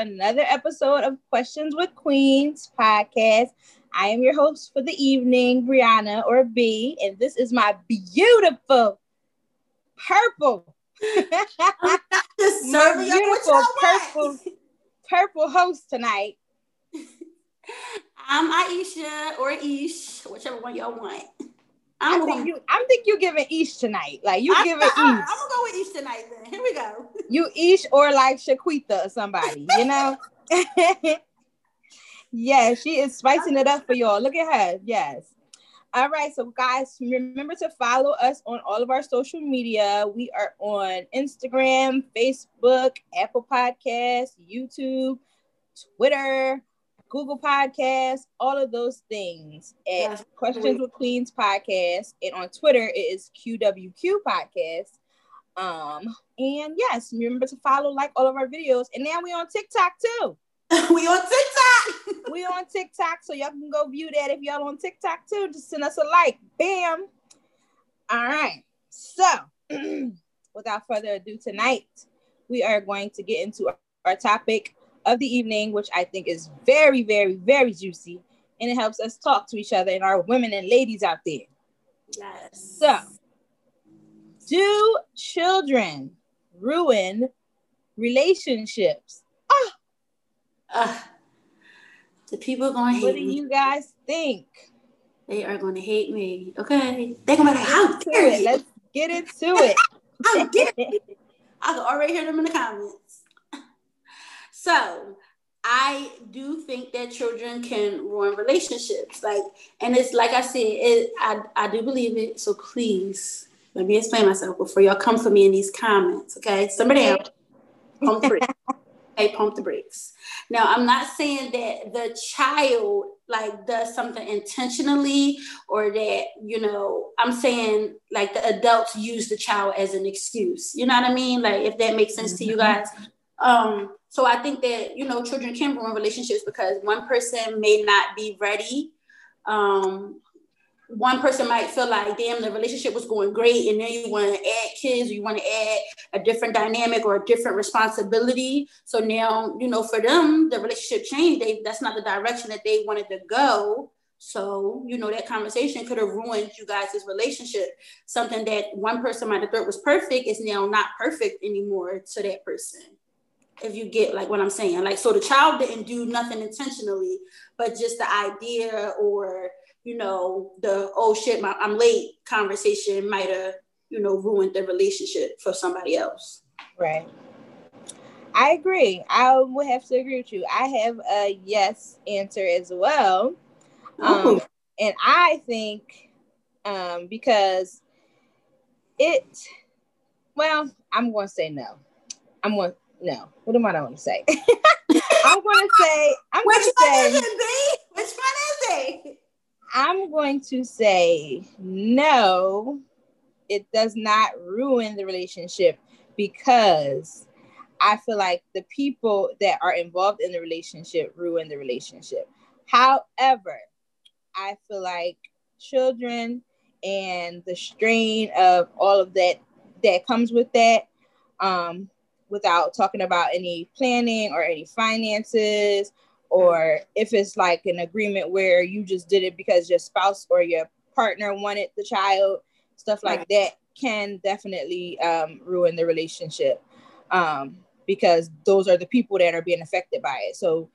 another episode of Questions with Queens podcast. I am your host for the evening, Brianna or B, and this is my beautiful purple, my beautiful purple, purple host tonight. I'm Aisha or Ish, whichever one y'all want. I'm I think you. I think you're giving Ish tonight. Like you giving Ish. I'm gonna go with Ish tonight. Then here we go. You Ish or like Shaquita or somebody. You know. yeah, she is spicing it up for y'all. Look at her. Yes. All right, so guys, remember to follow us on all of our social media. We are on Instagram, Facebook, Apple Podcasts, YouTube, Twitter, Google Podcasts, all of those things at Questions with Queens Podcast. And on Twitter, it is QWQ Podcast. Um, and yes, remember to follow, like all of our videos. And now we on TikTok too. we on TikTok. we on TikTok, so y'all can go view that if y'all on TikTok too. Just send us a like. Bam. All right. So, without further ado, tonight we are going to get into our topic of the evening, which I think is very, very, very juicy. And it helps us talk to each other and our women and ladies out there. Yes. So, do children ruin relationships? Ah. Uh, the people going to hate What do me. you guys think? They are going to hate me. Okay. They're going to be like, how dare it. Let's get into it. how dare you? I can already hear them in the comments. So I do think that children can ruin relationships. Like, and it's like I said, it, I, I do believe it. So please let me explain myself before y'all come for me in these comments. Okay. Somebody else pump the brakes. okay, pump the brakes. Now I'm not saying that the child like does something intentionally or that, you know, I'm saying like the adults use the child as an excuse. You know what I mean? Like if that makes sense to you mm-hmm. guys. Um, so I think that, you know, children can ruin relationships because one person may not be ready. Um, one person might feel like, damn, the relationship was going great, and then you want to add kids, you want to add a different dynamic or a different responsibility. So now, you know, for them, the relationship changed. They that's not the direction that they wanted to go. So, you know, that conversation could have ruined you guys' relationship. Something that one person might have thought was perfect is now not perfect anymore to that person if you get like what I'm saying. Like, so the child didn't do nothing intentionally, but just the idea or, you know, the, oh shit, my, I'm late conversation might have, you know, ruined the relationship for somebody else. Right. I agree. I would have to agree with you. I have a yes answer as well. Um, and I think um, because it, well, I'm going to say no. I'm going no. What am I going to say? I'm going to say. I'm Which going to say. Is it, Which one is it? I'm going to say no. It does not ruin the relationship because I feel like the people that are involved in the relationship ruin the relationship. However, I feel like children and the strain of all of that that comes with that um, without talking about any planning or any finances or if it's like an agreement where you just did it because your spouse or your partner wanted the child stuff like right. that can definitely um, ruin the relationship. Um, because those are the people that are being affected by it. So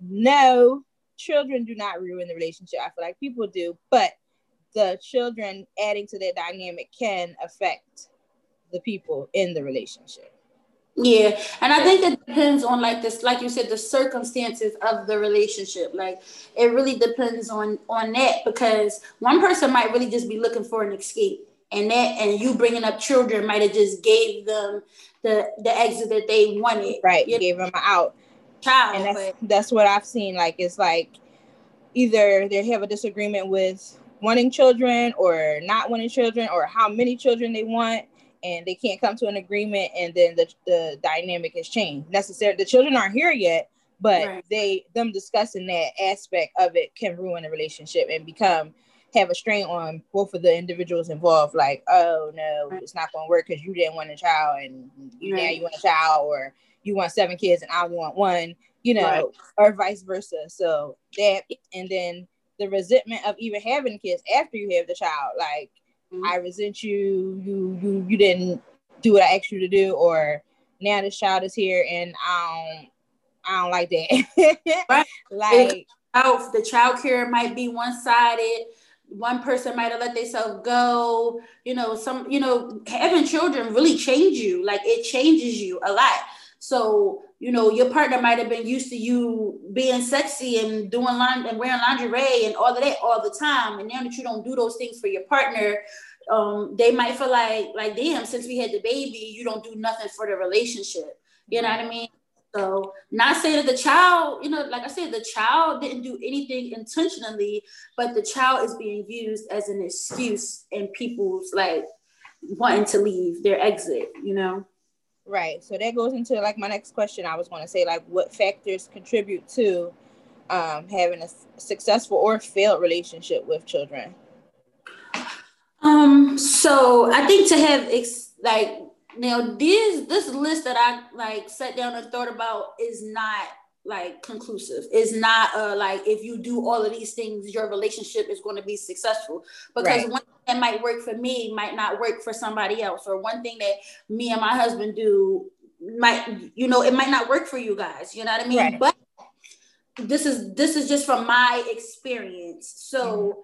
no children do not ruin the relationship. I feel like people do but the children adding to that dynamic can affect the people in the relationship yeah, and I think it depends on like this, like you said, the circumstances of the relationship. Like it really depends on on that because one person might really just be looking for an escape, and that and you bringing up children might have just gave them the the exit that they wanted. Right, you gave them out. Child, and that's that's what I've seen. Like it's like either they have a disagreement with wanting children or not wanting children or how many children they want and they can't come to an agreement and then the, the dynamic has changed necessarily the children aren't here yet but right. they them discussing that aspect of it can ruin a relationship and become have a strain on both of the individuals involved like oh no right. it's not going to work because you didn't want a child and you right. now you want a child or you want seven kids and I want one, you know, or vice versa. So that and then the resentment of even having kids after you have the child, like mm-hmm. I resent you, you you you didn't do what I asked you to do, or now this child is here and I don't I don't like that. right. like oh, the child care might be one sided one person might have let themselves go you know some you know having children really change you like it changes you a lot so you know your partner might have been used to you being sexy and doing line and wearing lingerie and all of that all the time. And now that you don't do those things for your partner um, they might feel like like damn since we had the baby you don't do nothing for the relationship. You know what i mean? So not saying that the child, you know, like I said, the child didn't do anything intentionally, but the child is being used as an excuse in people's like wanting to leave their exit, you know. Right. So that goes into like my next question. I was going to say like what factors contribute to um, having a successful or failed relationship with children. Um. So I think to have ex- like now, this this list that I like sat down and thought about is not like conclusive. It's not uh like if you do all of these things, your relationship is going to be successful. Because right. one that might work for me might not work for somebody else, or one thing that me and my husband do might you know it might not work for you guys. You know what I mean? Right. But this is this is just from my experience. So.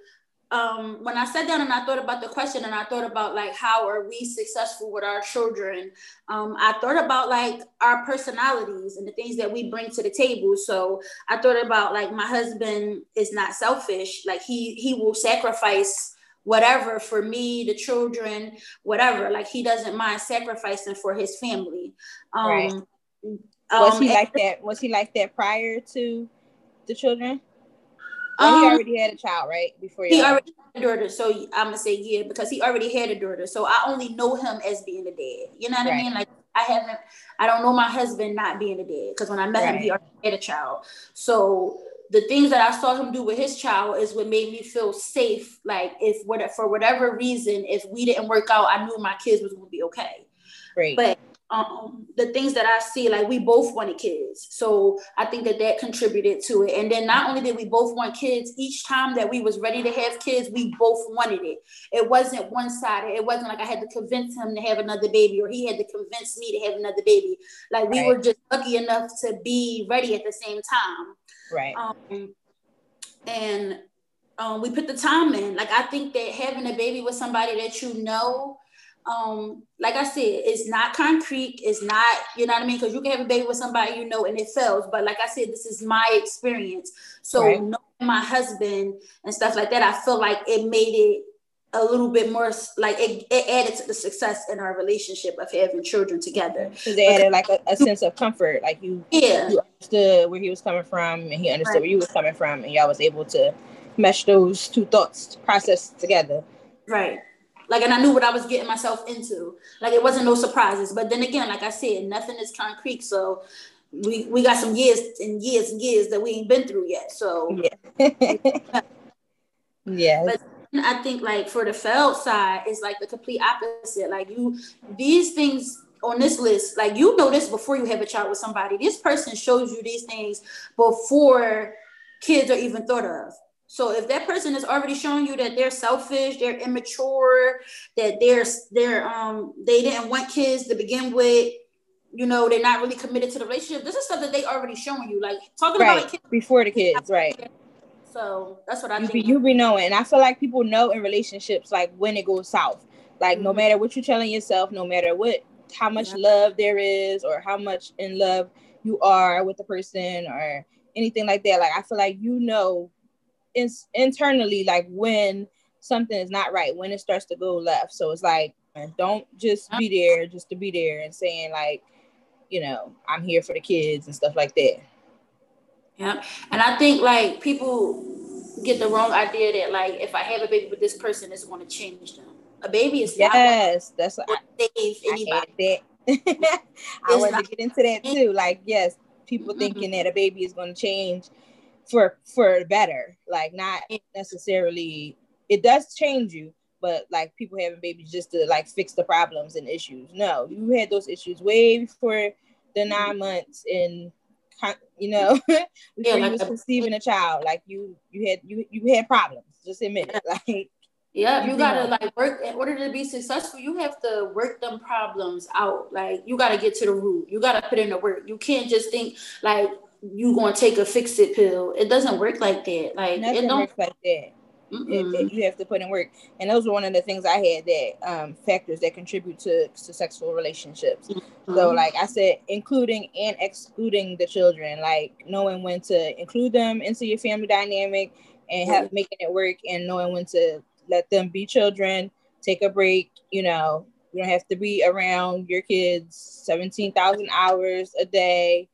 Um, when I sat down and I thought about the question and I thought about like how are we successful with our children, um, I thought about like our personalities and the things that we bring to the table. So I thought about like my husband is not selfish, like he he will sacrifice whatever for me, the children, whatever. Like he doesn't mind sacrificing for his family. Um, right. Was he um, like that? Was he like that prior to the children? Well, um, he already had a child, right? Before he already had a daughter, so I'm gonna say yeah because he already had a daughter. So I only know him as being a dad. You know what right. I mean? Like I haven't, I don't know my husband not being a dad because when I met right. him, he already had a child. So the things that I saw him do with his child is what made me feel safe. Like if what for whatever reason, if we didn't work out, I knew my kids was gonna be okay. Right. But um, the things that I see, like we both wanted kids. So I think that that contributed to it. And then not only did we both want kids, each time that we was ready to have kids, we both wanted it. It wasn't one sided. It wasn't like I had to convince him to have another baby or he had to convince me to have another baby. Like we right. were just lucky enough to be ready at the same time. Right. Um, and um, we put the time in. Like I think that having a baby with somebody that you know um, like I said, it's not concrete. It's not, you know what I mean? Because you can have a baby with somebody you know and it fails. But like I said, this is my experience. So right. knowing my husband and stuff like that, I feel like it made it a little bit more like it, it added to the success in our relationship of having children together. Because they added like a, a, sense of comfort, like you, yeah. you understood where he was coming from and he understood right. where you was coming from, and y'all was able to mesh those two thoughts process together. Right. Like, and I knew what I was getting myself into. Like, it wasn't no surprises. But then again, like I said, nothing is concrete. So we we got some years and years and years that we ain't been through yet. So yeah, yeah. But I think like for the failed side, it's like the complete opposite. Like you, these things on this list, like you know this before you have a child with somebody. This person shows you these things before kids are even thought of. So if that person is already showing you that they're selfish, they're immature, that they're they're um they didn't want kids to begin with, you know, they're not really committed to the relationship. This is stuff that they already showing you, like talking right. about kids before the kids, right? So that's what I you think. Be, you be knowing, and I feel like people know in relationships like when it goes south. Like mm-hmm. no matter what you're telling yourself, no matter what how much yeah. love there is or how much in love you are with the person or anything like that. Like I feel like you know in, internally like when something is not right, when it starts to go left. So it's like don't just be there just to be there and saying like, you know, I'm here for the kids and stuff like that. Yeah. And I think like people get the wrong idea that like if I have a baby with this person, it's going to change them. A baby is yes, that's what I, save anybody. I, I wanted to get into that too. Like, yes, people mm-hmm. thinking that a baby is going to change for for better like not necessarily it does change you but like people having babies just to like fix the problems and issues no you had those issues way before the nine months and you know yeah, like you was a, conceiving a child like you you had you you had problems just admit it like yeah you gotta like work in order to be successful you have to work them problems out like you gotta get to the root you gotta put in the work you can't just think like you gonna take a fix it pill it doesn't work like that like Nothing it don't work like that it, it, you have to put in work and those were one of the things i had that um, factors that contribute to, to sexual relationships mm-hmm. so like i said including and excluding the children like knowing when to include them into your family dynamic and have mm-hmm. making it work and knowing when to let them be children take a break you know you don't have to be around your kids 17,000 hours a day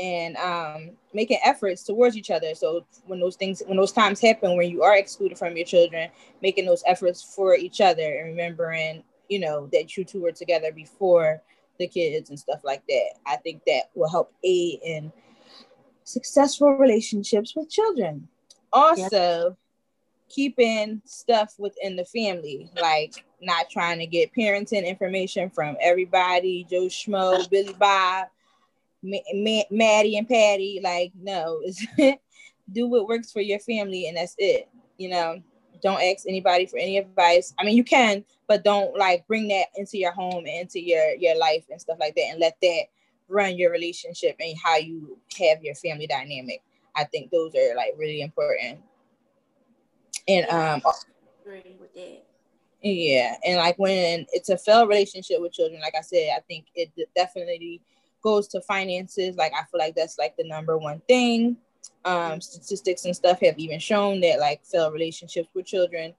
and um, making efforts towards each other. So when those things, when those times happen when you are excluded from your children, making those efforts for each other and remembering, you know, that you two were together before the kids and stuff like that. I think that will help aid in successful relationships with children. Also, keeping stuff within the family, like not trying to get parenting information from everybody, Joe Schmo, Billy Bob, Maddie and Patty. Like, no, do what works for your family, and that's it. You know, don't ask anybody for any advice. I mean, you can, but don't like bring that into your home and into your your life and stuff like that, and let that run your relationship and how you have your family dynamic. I think those are like really important. And um, with that. Yeah, and like when it's a failed relationship with children, like I said, I think it definitely goes to finances. Like I feel like that's like the number one thing. Um, statistics and stuff have even shown that like failed relationships with children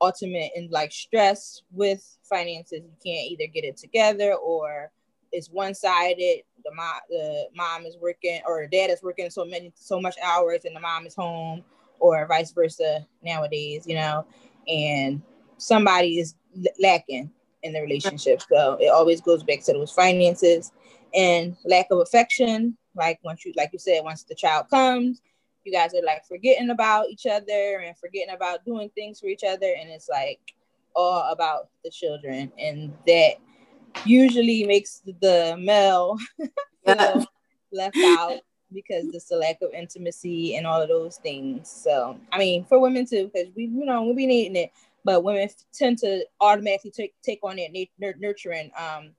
ultimate in like stress with finances. You can't either get it together or it's one sided. The mom, the mom is working or dad is working so many so much hours, and the mom is home, or vice versa nowadays. You know, and somebody is lacking in the relationship. So it always goes back to those finances and lack of affection. Like once you, like you said, once the child comes, you guys are like forgetting about each other and forgetting about doing things for each other, and it's like all about the children, and that usually makes the male feel left out because it's the lack of intimacy and all of those things. So I mean, for women too, because we, you know, we be needing it, but women tend to automatically take take on that nurturing um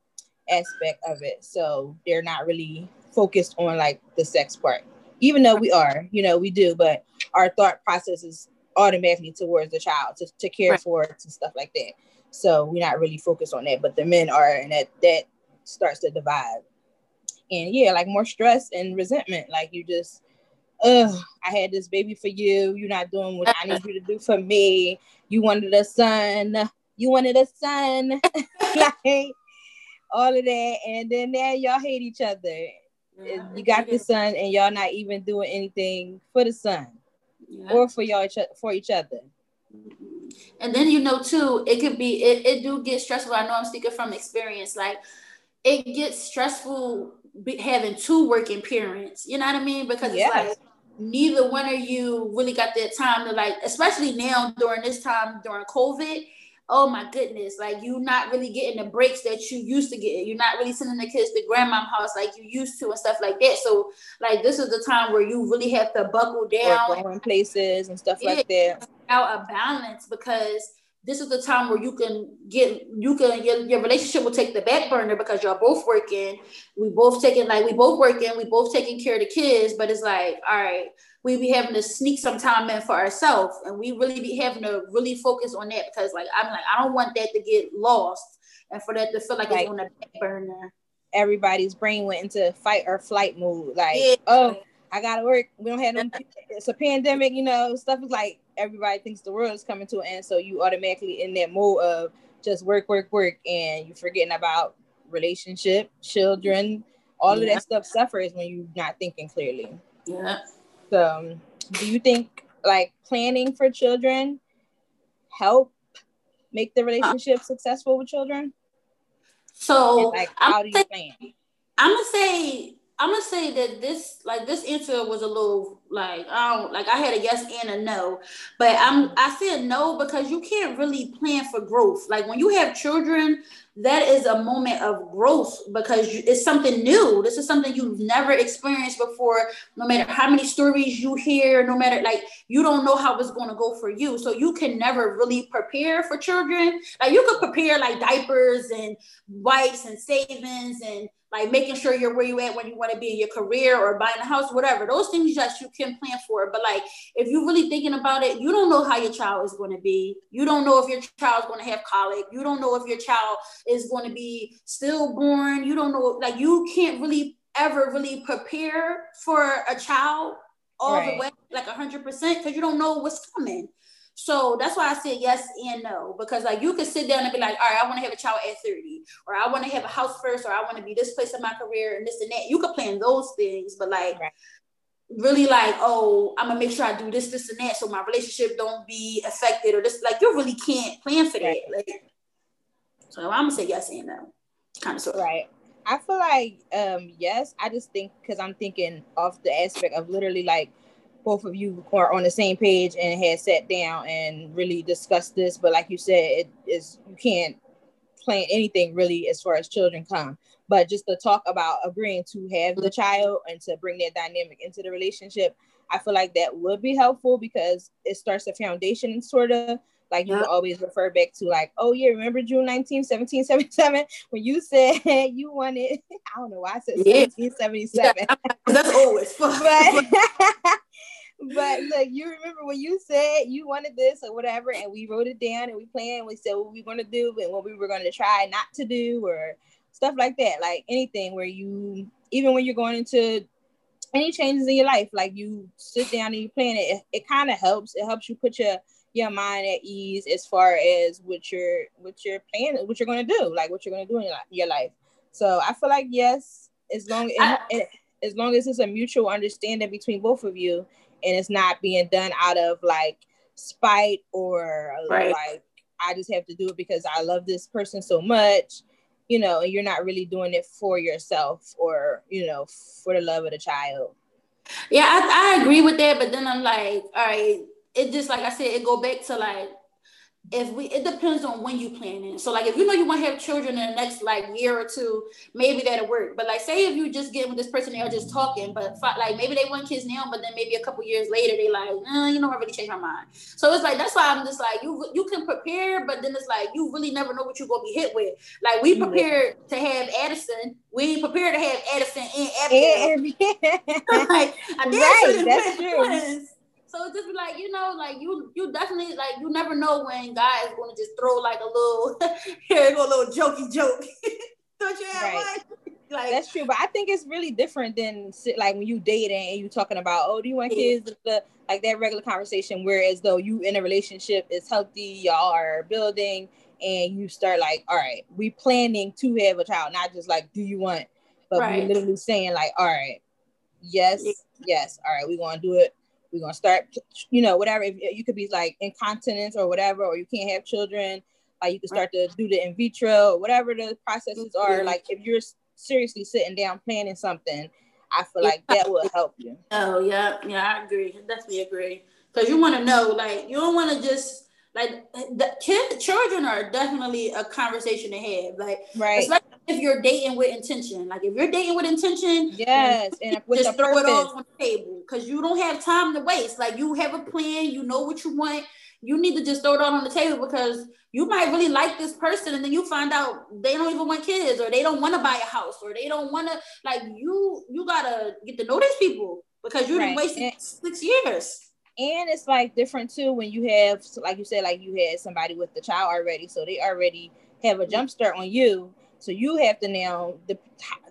aspect of it. So they're not really focused on like the sex part, even though we are, you know, we do, but our thought process is automatically towards the child to, to care right. for it and stuff like that. So we're not really focused on that, but the men are, and that that starts to divide. And yeah, like more stress and resentment. Like you just, oh, I had this baby for you. You're not doing what I need you to do for me. You wanted a son. You wanted a son. like all of that, and then now y'all hate each other. Yeah. You got the son, and y'all not even doing anything for the son yeah. or for y'all for each other. Mm-hmm. And then you know too, it could be it, it do get stressful. I know I'm speaking from experience. Like it gets stressful having two working parents. You know what I mean? Because yes. it's like neither one of you really got that time to like, especially now during this time during COVID oh my goodness, like you're not really getting the breaks that you used to get. You're not really sending the kids to grandma's house like you used to and stuff like that. So like this is the time where you really have to buckle down or going places and stuff like that. Out a balance because this is the time where you can get you can your, your relationship will take the back burner because you're both working we both taking like we both working we both taking care of the kids but it's like all right we be having to sneak some time in for ourselves and we really be having to really focus on that because like i'm like i don't want that to get lost and for that to feel like, like it's on the back burner everybody's brain went into fight or flight mode like yeah. oh I gotta work. We don't have no. It's a pandemic, you know. Stuff is like everybody thinks the world is coming to an end, so you automatically in that mode of just work, work, work, and you're forgetting about relationship, children, all yeah. of that stuff suffers when you're not thinking clearly. Yeah. So, do you think like planning for children help make the relationship uh, successful with children? So, and, like, how I'm do you plan? I'm gonna say I'm gonna say that this like this answer was a little like I don't like I had a yes and a no, but I'm I said no because you can't really plan for growth. Like when you have children, that is a moment of growth because you, it's something new. This is something you've never experienced before. No matter how many stories you hear, no matter like you don't know how it's going to go for you. So you can never really prepare for children. Like you could prepare like diapers and wipes and savings and like making sure you're where you at when you want to be in your career or buying a house, whatever. Those things that you can plan for. But like if you're really thinking about it, you don't know how your child is going to be. You don't know if your child is going to have colic. You don't know if your child is going to be stillborn. You don't know, like you can't really ever really prepare for a child all right. the way, like hundred percent, because you don't know what's coming. So that's why I said yes and no, because like you could sit down and be like, all right, I want to have a child at 30, or I want to have a house first, or I want to be this place in my career and this and that. You could plan those things, but like right. really like, oh, I'm gonna make sure I do this, this, and that, so my relationship don't be affected, or this like you really can't plan for that. Like, so I'm gonna say yes and no, kind of sort of. Right. I feel like um yes. I just think because I'm thinking off the aspect of literally like both of you are on the same page and had sat down and really discussed this. But like you said, it is you can't plan anything really as far as children come. But just to talk about agreeing to have the child and to bring that dynamic into the relationship, I feel like that would be helpful because it starts a foundation sort of like you yeah. always refer back to like, oh yeah, remember June 19, 1777 when you said you wanted, I don't know why I said yeah. 1777. Yeah, that's always fun. but, but like you remember when you said you wanted this or whatever, and we wrote it down and we planned, we said what we were gonna do and what we were gonna try not to do or stuff like that. Like anything where you even when you're going into any changes in your life, like you sit down and you plan it, it, it kind of helps. It helps you put your your mind at ease as far as what you're what you're planning, what you're gonna do, like what you're gonna do in your life. So I feel like yes, as long as as long as it's a mutual understanding between both of you, and it's not being done out of like spite or right. like I just have to do it because I love this person so much, you know, and you're not really doing it for yourself or you know for the love of the child. Yeah, I, I agree with that, but then I'm like, all right, it just like I said, it go back to like if we it depends on when you plan it. So like if you know you want to have children in the next like year or two, maybe that'll work. But like say if you just get with this person, they're just talking, but like maybe they want kids now, but then maybe a couple years later they like, eh, you know, I really changed my mind. So it's like that's why I'm just like you you can prepare, but then it's like you really never know what you're gonna be hit with. Like we prepared to have Addison, we prepared to have Addison and Abigail. like, right, that's true. So it's just like, you know, like you you definitely like you never know when God is gonna just throw like a little here go a little jokey joke. Don't you have right. Like that's true, but I think it's really different than like when you dating and you talking about, oh, do you want kids? The, like that regular conversation, whereas though you in a relationship is healthy, y'all are building, and you start like, all right, we planning to have a child, not just like, do you want, but right. we literally saying like, all right, yes, yes, all right, we gonna do it we're gonna start you know whatever if you could be like incontinence or whatever or you can't have children like you can start to do the in vitro or whatever the processes are like if you're seriously sitting down planning something i feel like that will help you. Oh yeah yeah i agree definitely agree. Because you want to know like you don't want to just like the kid children are definitely a conversation to have like right if you're dating with intention. Like if you're dating with intention, yes, and just throw purpose. it all on the table because you don't have time to waste. Like you have a plan, you know what you want. You need to just throw it all on the table because you might really like this person, and then you find out they don't even want kids, or they don't want to buy a house, or they don't want to. Like you, you gotta get to know these people because you've right. been wasting six years and it's like different too when you have like you said like you had somebody with the child already so they already have a jump start on you so you have to now the,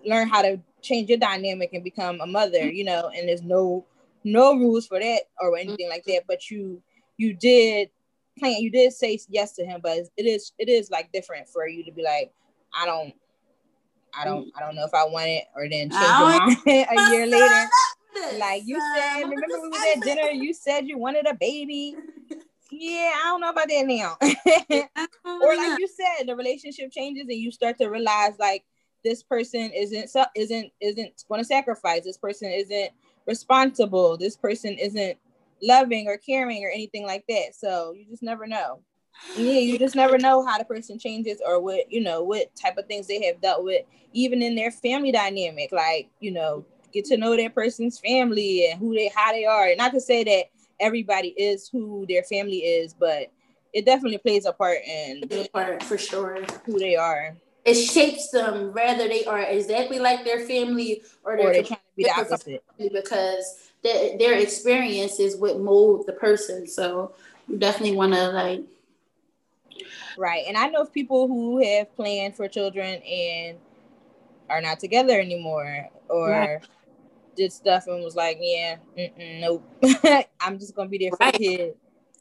learn how to change your dynamic and become a mother, you know, and there's no no rules for that or anything like that. But you you did plan, you did say yes to him, but it is it is like different for you to be like, I don't I don't I don't know if I want it or then change your mind a year later. Like you said, remember we was at dinner, you said you wanted a baby yeah, I don't know about that now. or like you said, the relationship changes and you start to realize like this person isn't isn't isn't going to sacrifice. This person isn't responsible. This person isn't loving or caring or anything like that. So you just never know. yeah, you just never know how the person changes or what you know what type of things they have dealt with, even in their family dynamic. Like you know, get to know that person's family and who they how they are. Not to say that everybody is who their family is, but it definitely plays a part in a part for sure who they are. It shapes them whether they are exactly like their family or they're, or they're trying to be the opposite because their, their experiences would mold the person. So you definitely want to like right. And I know of people who have planned for children and are not together anymore, or right. Did stuff and was like, yeah, nope, I'm just gonna be there for right. the kid.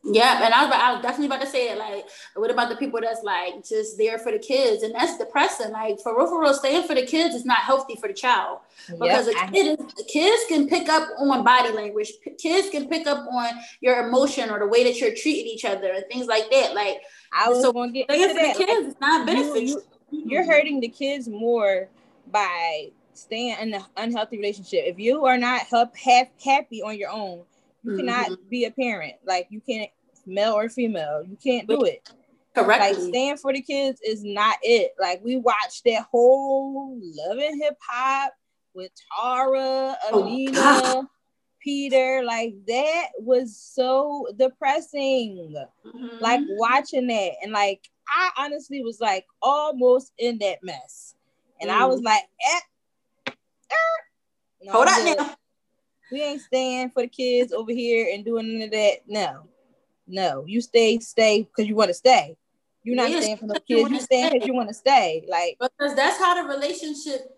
Yeah, and I was, I was definitely about to say it. Like, what about the people that's like just there for the kids, and that's depressing. Like, for real, for real, staying for the kids is not healthy for the child because yep, kid is, kids can pick up on body language. Kids can pick up on your emotion or the way that you're treating each other and things like that. Like, I was so going to get into that. The kids, like, it's not beneficial. You, you're hurting the kids more by staying in an unhealthy relationship. If you are not help, have, happy on your own, you mm-hmm. cannot be a parent. Like you can't male or female. You can't do it. Correct. Like staying for the kids is not it. Like we watched that whole Love and Hip Hop with Tara, Amina, oh, Peter. Like that was so depressing. Mm-hmm. Like watching that and like I honestly was like almost in that mess. And mm. I was mm. like, eh. No, hold on now. We ain't staying for the kids over here and doing none of that. No, no. You stay, stay because you want to stay. You're not staying for the kids. You staying because you want to stay. Like because that's how the relationship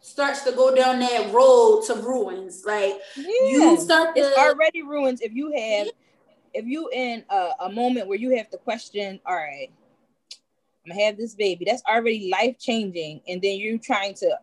starts to go down that road to ruins. Like yeah. you start. To, it's already ruins if you have. Yeah. If you in a, a moment where you have to question, all right, I'm gonna have this baby. That's already life changing, and then you're trying to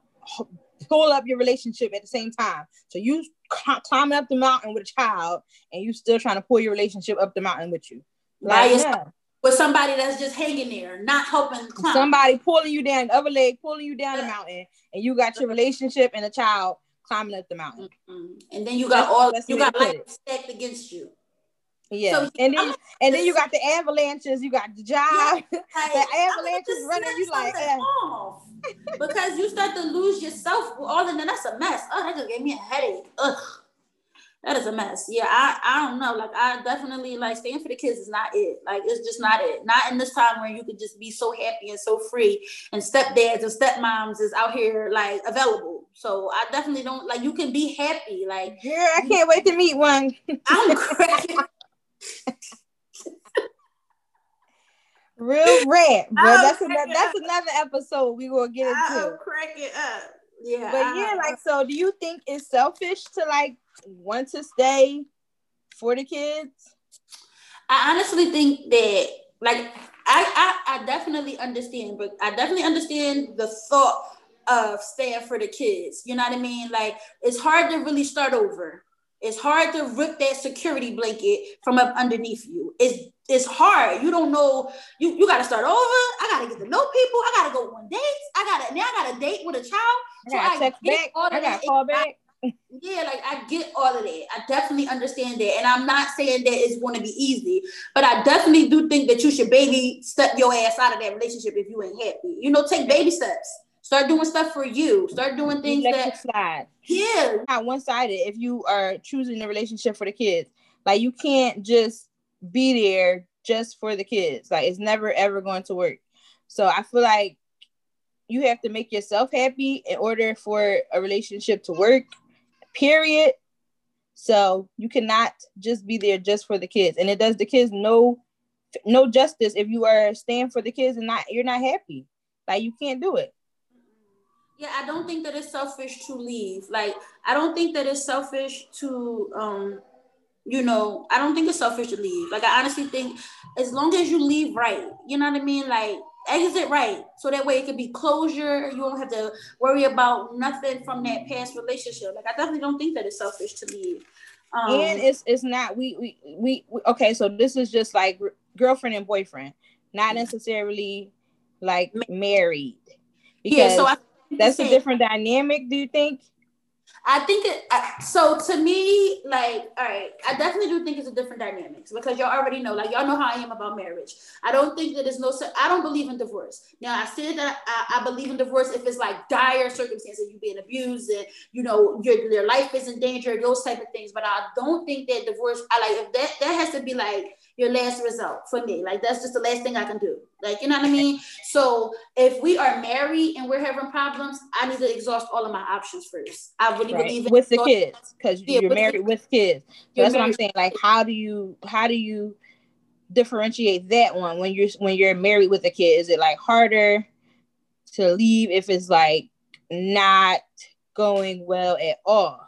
pull up your relationship at the same time. So you climbing up the mountain with a child, and you still trying to pull your relationship up the mountain with you. Like, yeah. With somebody that's just hanging there, not helping climb. Somebody pulling you down, the other leg pulling you down yeah. the mountain, and you got your relationship and a child climbing up the mountain. Mm-hmm. And then you got all you got life stacked against you. Yeah, so, and then and then you got the avalanches, you got the job, yeah, like, the avalanches running. You like eh. Because you start to lose yourself. All in, and then that's a mess. Oh, that just gave me a headache. Ugh, that is a mess. Yeah, I I don't know. Like I definitely like staying for the kids is not it. Like it's just not it. Not in this time where you could just be so happy and so free, and stepdads and stepmoms is out here like available. So I definitely don't like. You can be happy. Like yeah, I can't wait to meet one. I'm cracking. Real rant, but that's another, that's another episode we will get into. I'll crack it up. Yeah. But yeah, like so do you think it's selfish to like want to stay for the kids? I honestly think that like I, I I definitely understand, but I definitely understand the thought of staying for the kids. You know what I mean? Like it's hard to really start over. It's hard to rip that security blanket from up underneath you. It's it's hard. You don't know. You you got to start over. I got to get to know people. I got to go on dates. I got to now. I got to date with a child. So I, get back. all of I that. Call back. I, yeah, like I get all of that. I definitely understand that, and I'm not saying that it's going to be easy, but I definitely do think that you should baby step your ass out of that relationship if you ain't happy. You know, take baby steps. Start doing stuff for you. Start doing things that slide. Yeah, not one sided. If you are choosing the relationship for the kids, like you can't just be there just for the kids. Like it's never ever going to work. So I feel like you have to make yourself happy in order for a relationship to work. Period. So you cannot just be there just for the kids, and it does the kids no no justice if you are staying for the kids and not you're not happy. Like you can't do it. Yeah, I don't think that it's selfish to leave. Like, I don't think that it's selfish to, um, you know, I don't think it's selfish to leave. Like, I honestly think as long as you leave right, you know what I mean? Like, exit right. So that way it could be closure. You don't have to worry about nothing from that past relationship. Like, I definitely don't think that it's selfish to leave. Um, and it's it's not we, we we we okay so this is just like girlfriend and boyfriend not necessarily like married yeah so I that's a different dynamic, do you think? I think it. so to me, like, all right, I definitely do think it's a different dynamics because y'all already know, like, y'all know how I am about marriage. I don't think that there's no. I don't believe in divorce. Now, I said that I, I believe in divorce if it's like dire circumstances, you being abused and you know your your life is in danger, those type of things. But I don't think that divorce. I like if that that has to be like your last result for me. Like that's just the last thing I can do. Like you know what I mean. So if we are married and we're having problems, I need to exhaust all of my options first. I really right. believe with the kids because yeah, you're married the, with kids. So that's what I'm saying. Like how do you how do you differentiate that one when you're when you're married with a kid? Is it like harder to leave if it's like not going well at all?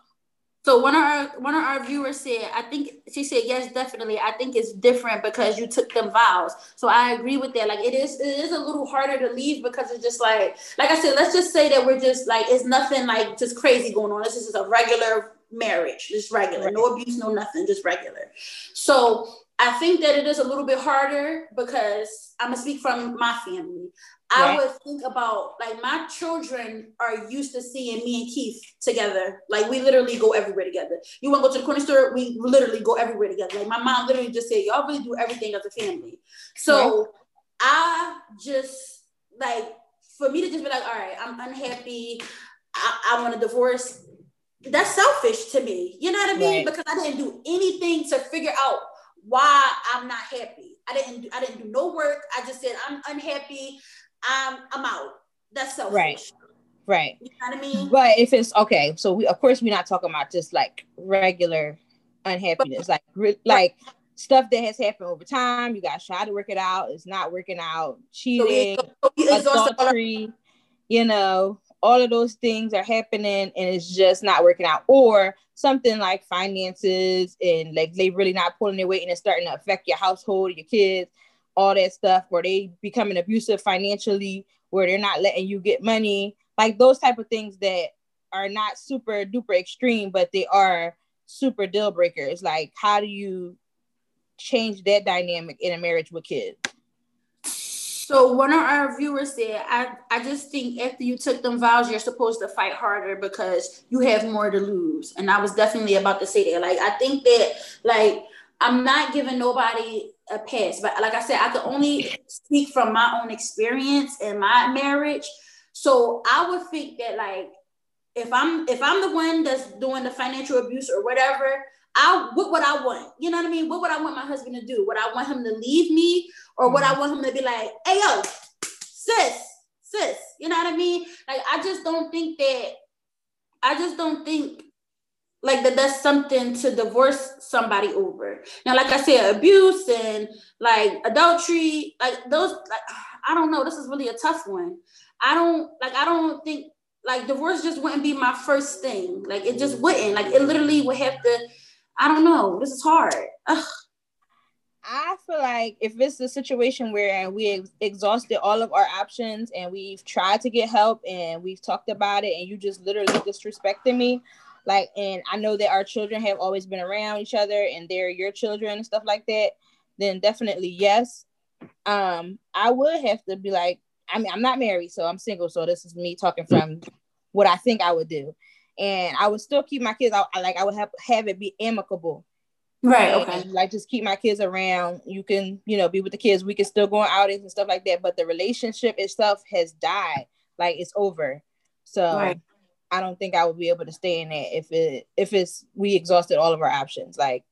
So one of our one of our viewers said, I think she said yes, definitely. I think it's different because you took them vows. So I agree with that. Like it is it is a little harder to leave because it's just like like I said, let's just say that we're just like it's nothing like just crazy going on. This is just a regular marriage, just regular, right. no abuse, no nothing, just regular. So I think that it is a little bit harder because I'm gonna speak from my family. I would think about like my children are used to seeing me and Keith together. Like we literally go everywhere together. You want to go to the corner store? We literally go everywhere together. Like my mom literally just said, y'all really do everything as a family. So right. I just like for me to just be like, all right, I'm unhappy. I, I want a divorce. That's selfish to me. You know what I mean? Right. Because I didn't do anything to figure out why I'm not happy. I didn't I didn't do no work. I just said I'm unhappy. I'm I'm out. That's selfish. Right. Right. You know what I mean? But if it's okay, so we of course we're not talking about just like regular unhappiness, but, like like stuff that has happened over time. You got try to work it out. It's not working out. Cheating, so adultery. You know, all of those things are happening, and it's just not working out. Or something like finances and like they really not pulling their weight and it's starting to affect your household, your kids all that stuff where they becoming abusive financially where they're not letting you get money like those type of things that are not super duper extreme but they are super deal breakers like how do you change that dynamic in a marriage with kids so one of our viewers said, I, I just think after you took them vows, you're supposed to fight harder because you have more to lose. And I was definitely about to say that. Like I think that like I'm not giving nobody a pass. But like I said, I can only speak from my own experience in my marriage. So I would think that like if I'm if I'm the one that's doing the financial abuse or whatever, I what would I want? You know what I mean? What would I want my husband to do? Would I want him to leave me or would I mm-hmm. want him to be like, hey yo, sis, sis? You know what I mean? Like I just don't think that I just don't think like that that's something to divorce somebody over. Now, like I said, abuse and like adultery, like those, like, I don't know. This is really a tough one. I don't like. I don't think like divorce just wouldn't be my first thing. Like it just wouldn't. Like it literally would have to. I don't know. This is hard. Ugh. I feel like if it's a situation where we exhausted all of our options and we've tried to get help and we've talked about it and you just literally disrespected me, like and i know that our children have always been around each other and they're your children and stuff like that then definitely yes. Um i would have to be like i mean i'm not married so i'm single so this is me talking from what i think i would do. And i would still keep my kids out like i would have have it be amicable. Right and, okay. like just keep my kids around. You can you know be with the kids. We can still go on outings and stuff like that but the relationship itself has died. Like it's over. So right. I don't think I would be able to stay in it if it if it's we exhausted all of our options. Like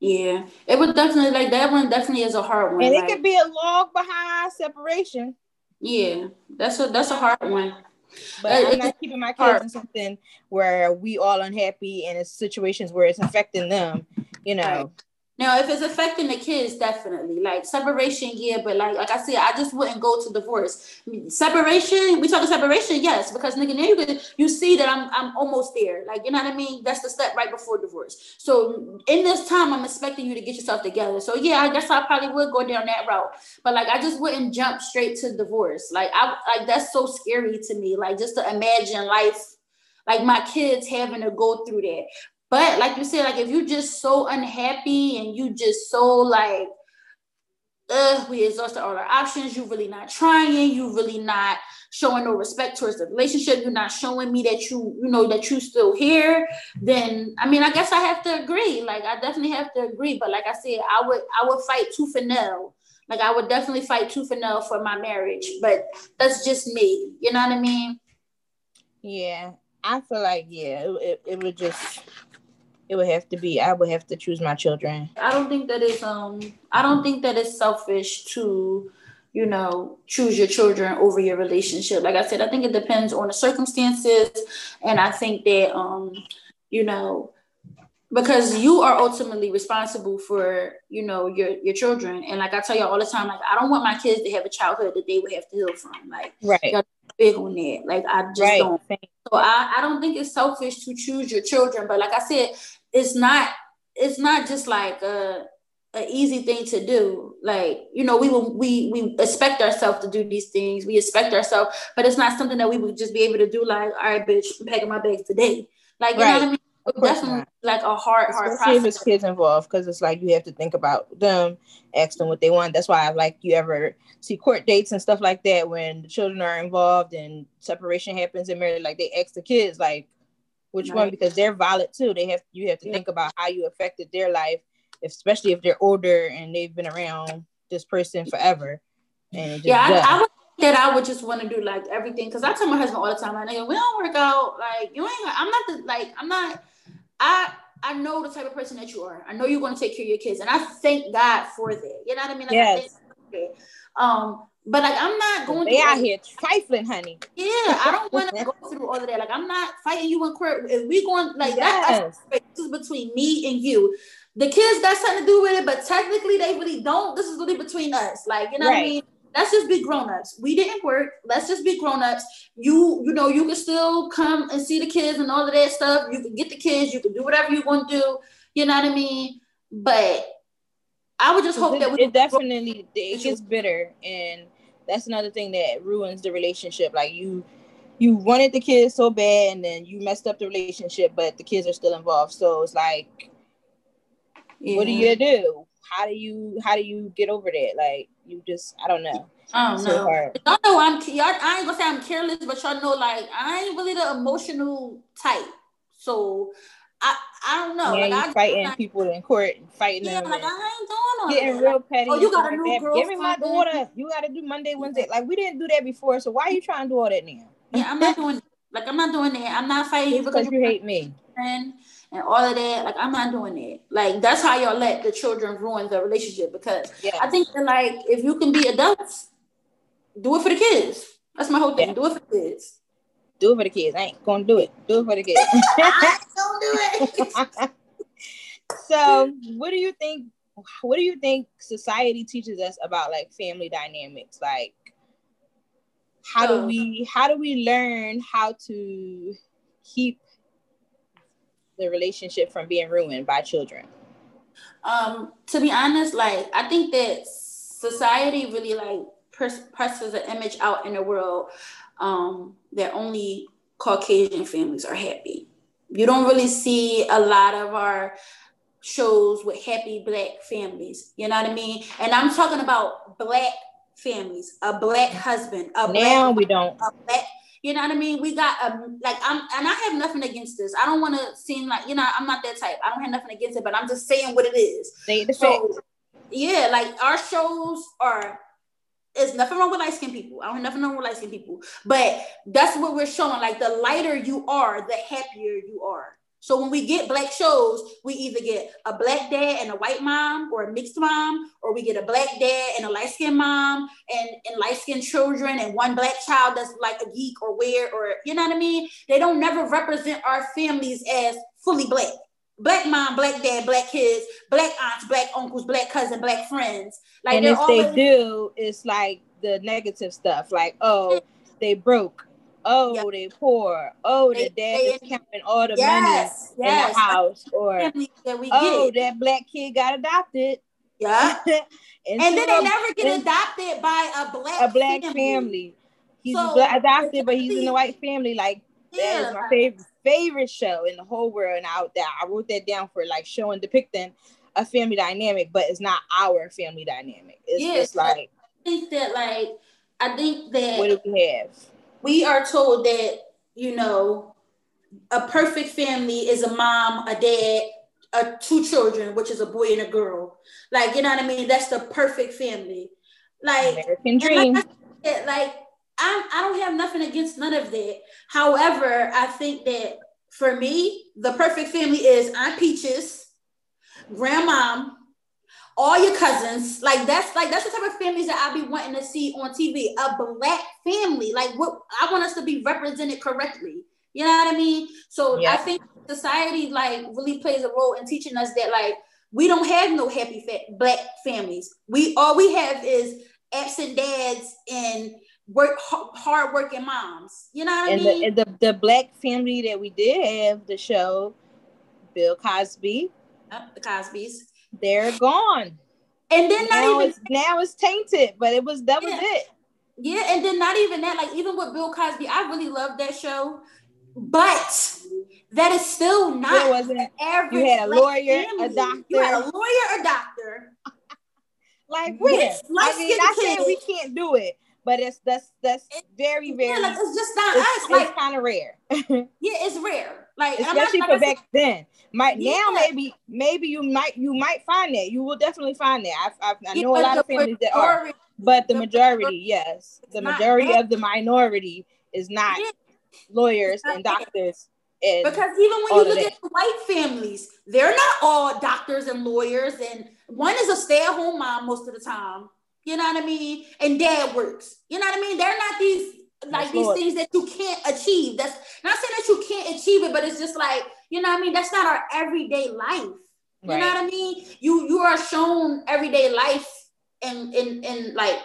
yeah, it would definitely like that one. Definitely is a hard one. And like, it could be a log behind separation. Yeah, that's a that's a hard one. But uh, I'm not keeping my kids hard. in something where we all unhappy and it's situations where it's affecting them. You know. Now, if it's affecting the kids, definitely like separation, yeah. But like, like I said, I just wouldn't go to divorce. separation, we talk about separation, yes, because nigga, now you you see that I'm I'm almost there. Like, you know what I mean? That's the step right before divorce. So in this time, I'm expecting you to get yourself together. So yeah, I guess I probably would go down that route. But like, I just wouldn't jump straight to divorce. Like, I like that's so scary to me. Like, just to imagine life like my kids having to go through that. But like you said, like if you're just so unhappy and you just so like, uh, we exhausted all our options, You're really not trying, You're really not showing no respect towards the relationship, you're not showing me that you, you know, that you still here, then I mean, I guess I have to agree. Like I definitely have to agree. But like I said, I would I would fight tooth and nail. Like I would definitely fight tooth and nail for my marriage. But that's just me. You know what I mean? Yeah. I feel like yeah, it, it, it would just it would have to be I would have to choose my children. I don't think that is um I don't think that it's selfish to you know choose your children over your relationship. Like I said, I think it depends on the circumstances. And I think that um you know because you are ultimately responsible for you know your your children. And like i tell you all the time like i don't want my kids to have a childhood that they would have to heal from. Like right. big on that. Like i just right. don't. So I, I don't think it's selfish to choose your children. But like i said it's not it's not just like a, a easy thing to do. Like, you know, we will we we expect ourselves to do these things. We expect ourselves, but it's not something that we would just be able to do like, all right, bitch, I'm packing my bags today. Like, you right. know what I mean? Definitely not. like a hard, hard Especially process. if it's kids involved, because it's like you have to think about them, ask them what they want. That's why I like you ever see court dates and stuff like that when the children are involved and separation happens and marriage, like they ask the kids, like, which right. one because they're valid too. They have you have to yeah. think about how you affected their life especially if they're older and they've been around this person forever. And yeah I, I, would that I would just want to do like everything because I tell my husband all the time like we don't work out like you ain't I'm not the like I'm not I I know the type of person that you are. I know you're going to take care of your kids and I thank God for that. You know what I mean? Like, yes. I um but like I'm not going. They out here trifling, honey. Yeah, I don't want to go through all of that. Like I'm not fighting you in court. If we going like yes. that, this between me and you. The kids got something to do with it, but technically they really don't. This is really between us. Like you know right. what I mean. Let's just be grown-ups. We didn't work. Let's just be grown-ups. You, you know, you can still come and see the kids and all of that stuff. You can get the kids. You can do whatever you want to do. You know what I mean? But I would just hope it, that we it definitely it gets bitter and that's another thing that ruins the relationship. Like you you wanted the kids so bad and then you messed up the relationship, but the kids are still involved. So it's like yeah. what do you do? How do you how do you get over that? Like you just I don't know. I don't so know. Hard. Y'all know I'm y'all, I ain't gonna say I'm careless, but y'all know like I ain't really the emotional type. So I, I don't know. Yeah, like, I fighting like, people in court, fighting yeah, them. like I ain't doing all Getting that. real petty. Oh, you got a new like Give me my daughter. You got to do Monday, Wednesday. Like we didn't do that before, so why are you trying to do all that now? Yeah, I'm not doing. Like I'm not doing that. I'm not fighting you because you hate me. And and all of that. Like I'm not doing that. Like that's how y'all let the children ruin the relationship because yes. I think that like if you can be adults, do it for the kids. That's my whole thing. Yeah. Do it for the kids. Do it for the kids. I ain't gonna do it. Do it for the kids. Don't do it. so, what do you think? What do you think society teaches us about like family dynamics? Like, how do we how do we learn how to keep the relationship from being ruined by children? Um, to be honest, like I think that society really like presses an image out in the world um, that only Caucasian families are happy. You don't really see a lot of our shows with happy black families. You know what I mean? And I'm talking about black families, a black husband, a now black, we don't. A black, you know what I mean? We got a like I'm and I have nothing against this. I don't want to seem like you know I'm not that type. I don't have nothing against it, but I'm just saying what it is. So, Yeah, like our shows are there's nothing wrong with light skinned people. I don't have nothing wrong with light skinned people. But that's what we're showing. Like the lighter you are, the happier you are. So when we get black shows, we either get a black dad and a white mom or a mixed mom, or we get a black dad and a light-skinned mom and, and light-skinned children and one black child that's like a geek or weird or you know what I mean? They don't never represent our families as fully black. Black mom, black dad, black kids, black aunts, black uncles, black cousin, black friends. Like and if always- they do, it's like the negative stuff, like oh they broke, oh yep. they poor, oh they, the dad is counting all the yes, money yes. in the house, or oh get. that black kid got adopted. Yeah, and, and then they never get adopted by a black a black family. family. He's so, adopted, but he's in the white family. Like yeah. that is my favorite favorite show in the whole world. And I, I wrote that down for like showing depicting a family dynamic, but it's not our family dynamic. It's yeah, just like I think that like I think that what do we have? we are told that you know a perfect family is a mom, a dad, a two children, which is a boy and a girl. Like you know what I mean? That's the perfect family. Like American dream. Like, I, like I, I don't have nothing against none of that. However, I think that for me, the perfect family is Aunt Peaches, grandmom, all your cousins. Like that's like that's the type of families that I be wanting to see on TV. A black family. Like what I want us to be represented correctly. You know what I mean? So yeah. I think society like really plays a role in teaching us that like we don't have no happy fa- black families. We all we have is absent dads and work hard working moms. You know what and I mean? The, and the the black family that we did have the show, Bill Cosby. Yep, the Cosbys. They're gone. And then now even, it's now it's tainted, but it was that was it. Yeah, and then not even that, like even with Bill Cosby, I really love that show, but that is still not it wasn't, average. You had a lawyer, family. a doctor. You had a lawyer, a doctor. like where? I mean, I said we can't do it, but it's that's that's very very. Yeah, like, it's just not it's, us. It's like kind of rare. yeah, it's rare. Like especially not, for back then. Might yeah. now maybe maybe you might you might find that you will definitely find that. I I, I know yeah, a lot of families that are, but the, the majority, yes, the majority of the minority is not yeah. lawyers and doctors. And because even when you look at the white families, they're not all doctors and lawyers, and one is a stay-at-home mom most of the time. You know what I mean? And dad works. You know what I mean? They're not these like these things that you can't achieve. That's not saying that you can't achieve it, but it's just like, you know what I mean? That's not our everyday life. You right. know what I mean? You you are shown everyday life in in in like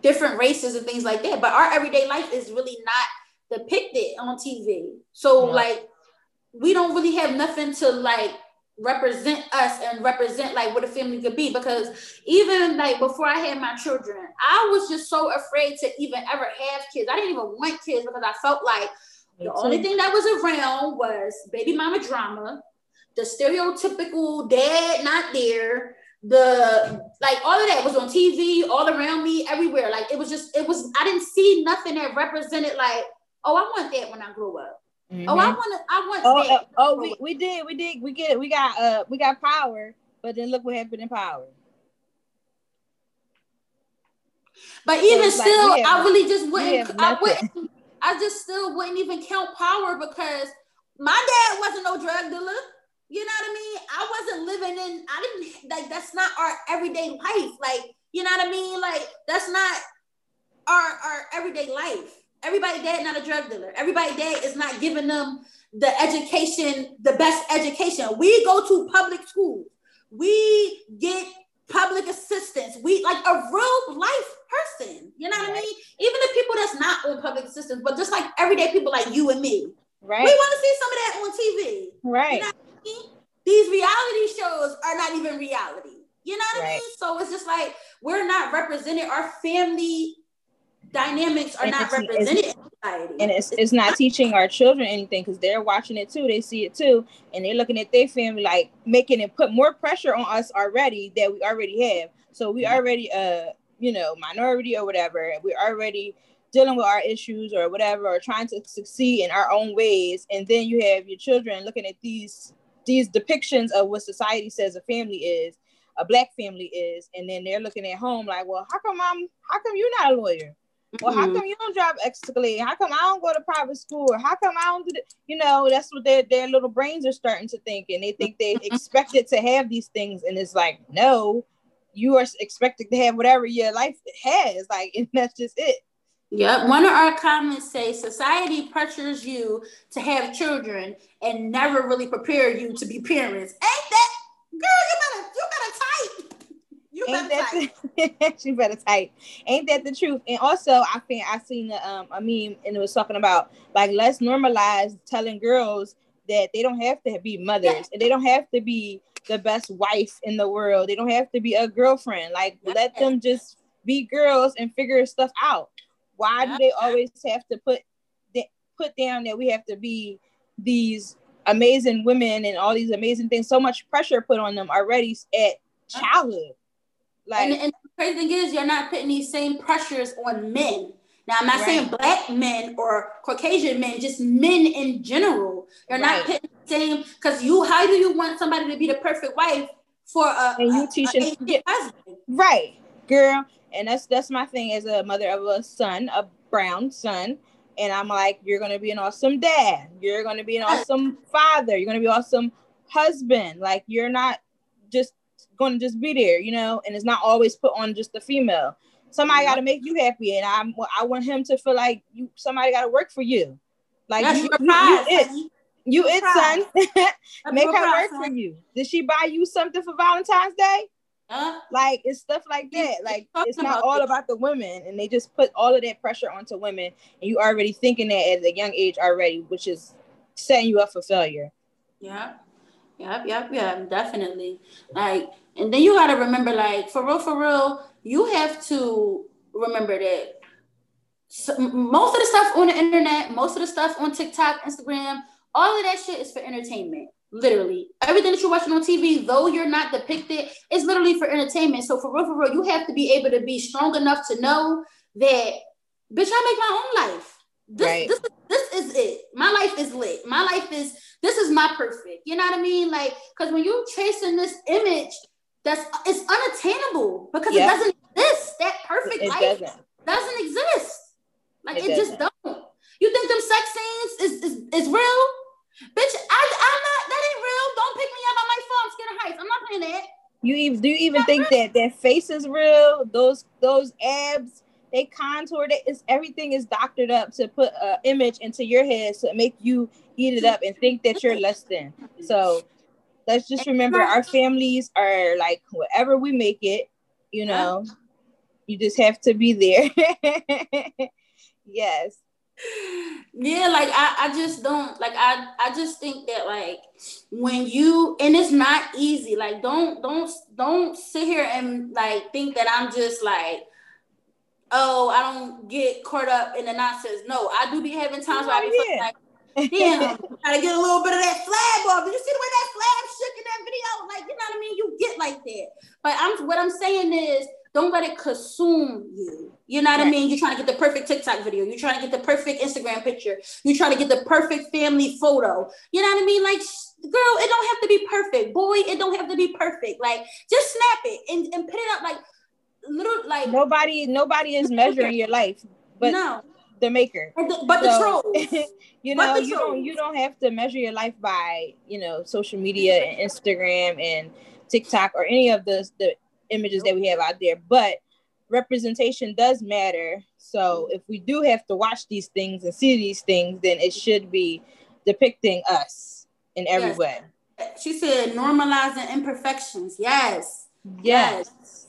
different races and things like that. But our everyday life is really not depicted on TV. So yeah. like we don't really have nothing to like represent us and represent like what a family could be because even like before I had my children, I was just so afraid to even ever have kids. I didn't even want kids because I felt like Me the too. only thing that was around was baby mama drama, the stereotypical dad not there, the like all of that was on TV, all around me, everywhere. Like it was just, it was, I didn't see nothing that represented like, oh, I want that when I grow up. Mm-hmm. Oh, I mm-hmm. want to. I want. Oh, uh, oh, we, we did, we did, we get, we got, uh, we got power, but then look what happened in power. But even so still, like, I really just wouldn't. I wouldn't. I just still wouldn't even count power because my dad wasn't no drug dealer. You know what I mean? I wasn't living in. I didn't like. That's not our everyday life. Like, you know what I mean? Like, that's not our our everyday life. Everybody dad not a drug dealer. Everybody dad is not giving them the education, the best education. We go to public schools. We get public assistance. We like a real life person. You know what right. I mean? Even the people that's not on public assistance, but just like everyday people like you and me. Right. We want to see some of that on TV. Right. You know I mean? These reality shows are not even reality. You know what right. I mean? So it's just like we're not representing our family dynamics are and not represented in society. And it's, it's not teaching our children anything because they're watching it too. They see it too. And they're looking at their family like making it put more pressure on us already that we already have. So we already uh you know minority or whatever. We're already dealing with our issues or whatever or trying to succeed in our own ways. And then you have your children looking at these these depictions of what society says a family is a black family is and then they're looking at home like well how come i'm how come you're not a lawyer well, how mm-hmm. come you don't drive Escalade? How come I don't go to private school? Or how come I don't do the, you know, that's what their, their little brains are starting to think. And they think they expected to have these things. And it's like, no, you are expected to have whatever your life has. Like, and that's just it. Yep. One of our comments say society pressures you to have children and never really prepare you to be parents. Ain't that girl, you better you better type. You Ain't that the, she better type. Ain't that the truth? And also, I think I seen a, um, a meme and it was talking about like let's normalize telling girls that they don't have to be mothers yeah. and they don't have to be the best wife in the world. They don't have to be a girlfriend. Like yeah. let them just be girls and figure stuff out. Why yeah. do they always have to put put down that we have to be these amazing women and all these amazing things? So much pressure put on them already at childhood. Like, and, and the crazy thing is, you're not putting these same pressures on men. Now, I'm not right. saying black men or Caucasian men, just men in general. You're right. not putting the same because you. How do you want somebody to be the perfect wife for a, and you a, teaching a husband? Right, girl. And that's that's my thing as a mother of a son, a brown son. And I'm like, you're gonna be an awesome dad. You're gonna be an awesome father. You're gonna be awesome husband. Like you're not just gonna just be there, you know. And it's not always put on just the female. Somebody got to make you happy, and I'm I want him to feel like you. Somebody got to work for you. Like you, you, you, it, you it, son. make her work for you. Did she buy you something for Valentine's Day? Huh? Like it's stuff like that. Like it's not all about the women, and they just put all of that pressure onto women, and you already thinking that at a young age already, which is setting you up for failure. Yeah, yep, yep, yep, definitely. Like, and then you got to remember, like, for real, for real, you have to remember that so most of the stuff on the internet, most of the stuff on TikTok, Instagram, all of that shit is for entertainment. Literally, everything that you're watching on TV, though you're not depicted, is literally for entertainment. So for real, for real, you have to be able to be strong enough to know that, bitch, I make my own life. This, right. this, this is it. My life is lit. My life is this is my perfect. You know what I mean? Like, because when you're chasing this image that's it's unattainable because it doesn't exist. That perfect it life doesn't. doesn't exist. Like it, it just don't. You think them sex scenes is is, is real? Bitch, I, I'm not. That ain't real. Don't pick me up on my phone. I'm scared of heights. I'm not playing that. You even do you even think real. that their face is real? Those those abs, they contoured it. It's everything is doctored up to put an image into your head to make you eat it up and think that you're less than. So let's just remember our families are like whatever we make it, you know. You just have to be there. yes. Yeah, like I, I just don't like I I just think that like when you and it's not easy, like don't don't don't sit here and like think that I'm just like oh, I don't get caught up in the nonsense. No, I do be having times where I be yeah. like, Damn, gotta get a little bit of that flab off. Did you see the way that flab shook in that video? Like, you know what I mean? You get like that. But I'm what I'm saying is don't let it consume you. You know what right. I mean? You're trying to get the perfect TikTok video. You're trying to get the perfect Instagram picture. You're trying to get the perfect family photo. You know what I mean? Like, girl, it don't have to be perfect. Boy, it don't have to be perfect. Like, just snap it and, and put it up like little like nobody nobody is measuring your life. But no the maker. But the, but so, the trolls. you know, you trolls. don't you don't have to measure your life by you know social media and Instagram and TikTok or any of the the images that we have out there. But representation does matter. So if we do have to watch these things and see these things, then it should be depicting us in every yes. way. She said normalizing imperfections. Yes. Yes. yes.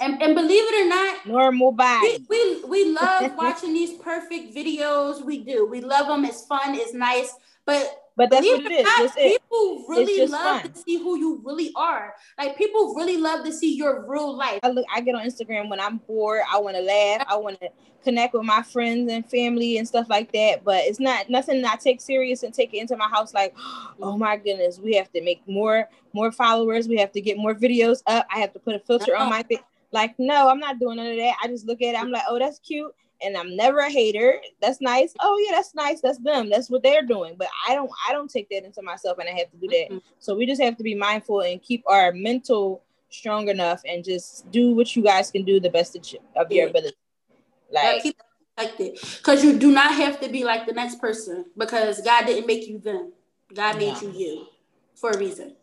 And, and believe it or not, normal body. We, we, we love watching these perfect videos. We do. We love them. It's fun. It's nice. But but that's what it is. Not, people really love fun. to see who you really are. Like people really love to see your real life. I look, I get on Instagram when I'm bored. I want to laugh. I want to connect with my friends and family and stuff like that. But it's not nothing I take serious and take it into my house. Like, oh my goodness, we have to make more more followers. We have to get more videos up. I have to put a filter on my thing. Like, no, I'm not doing none of that. I just look at it. I'm like, oh, that's cute. And I'm never a hater. That's nice. Oh yeah, that's nice. That's them. That's what they're doing. But I don't I don't take that into myself and I have to do that. Mm-hmm. So we just have to be mindful and keep our mental strong enough and just do what you guys can do the best of your ability. Like keep that. Because you do not have to be like the next person because God didn't make you them. God made no. you you for a reason.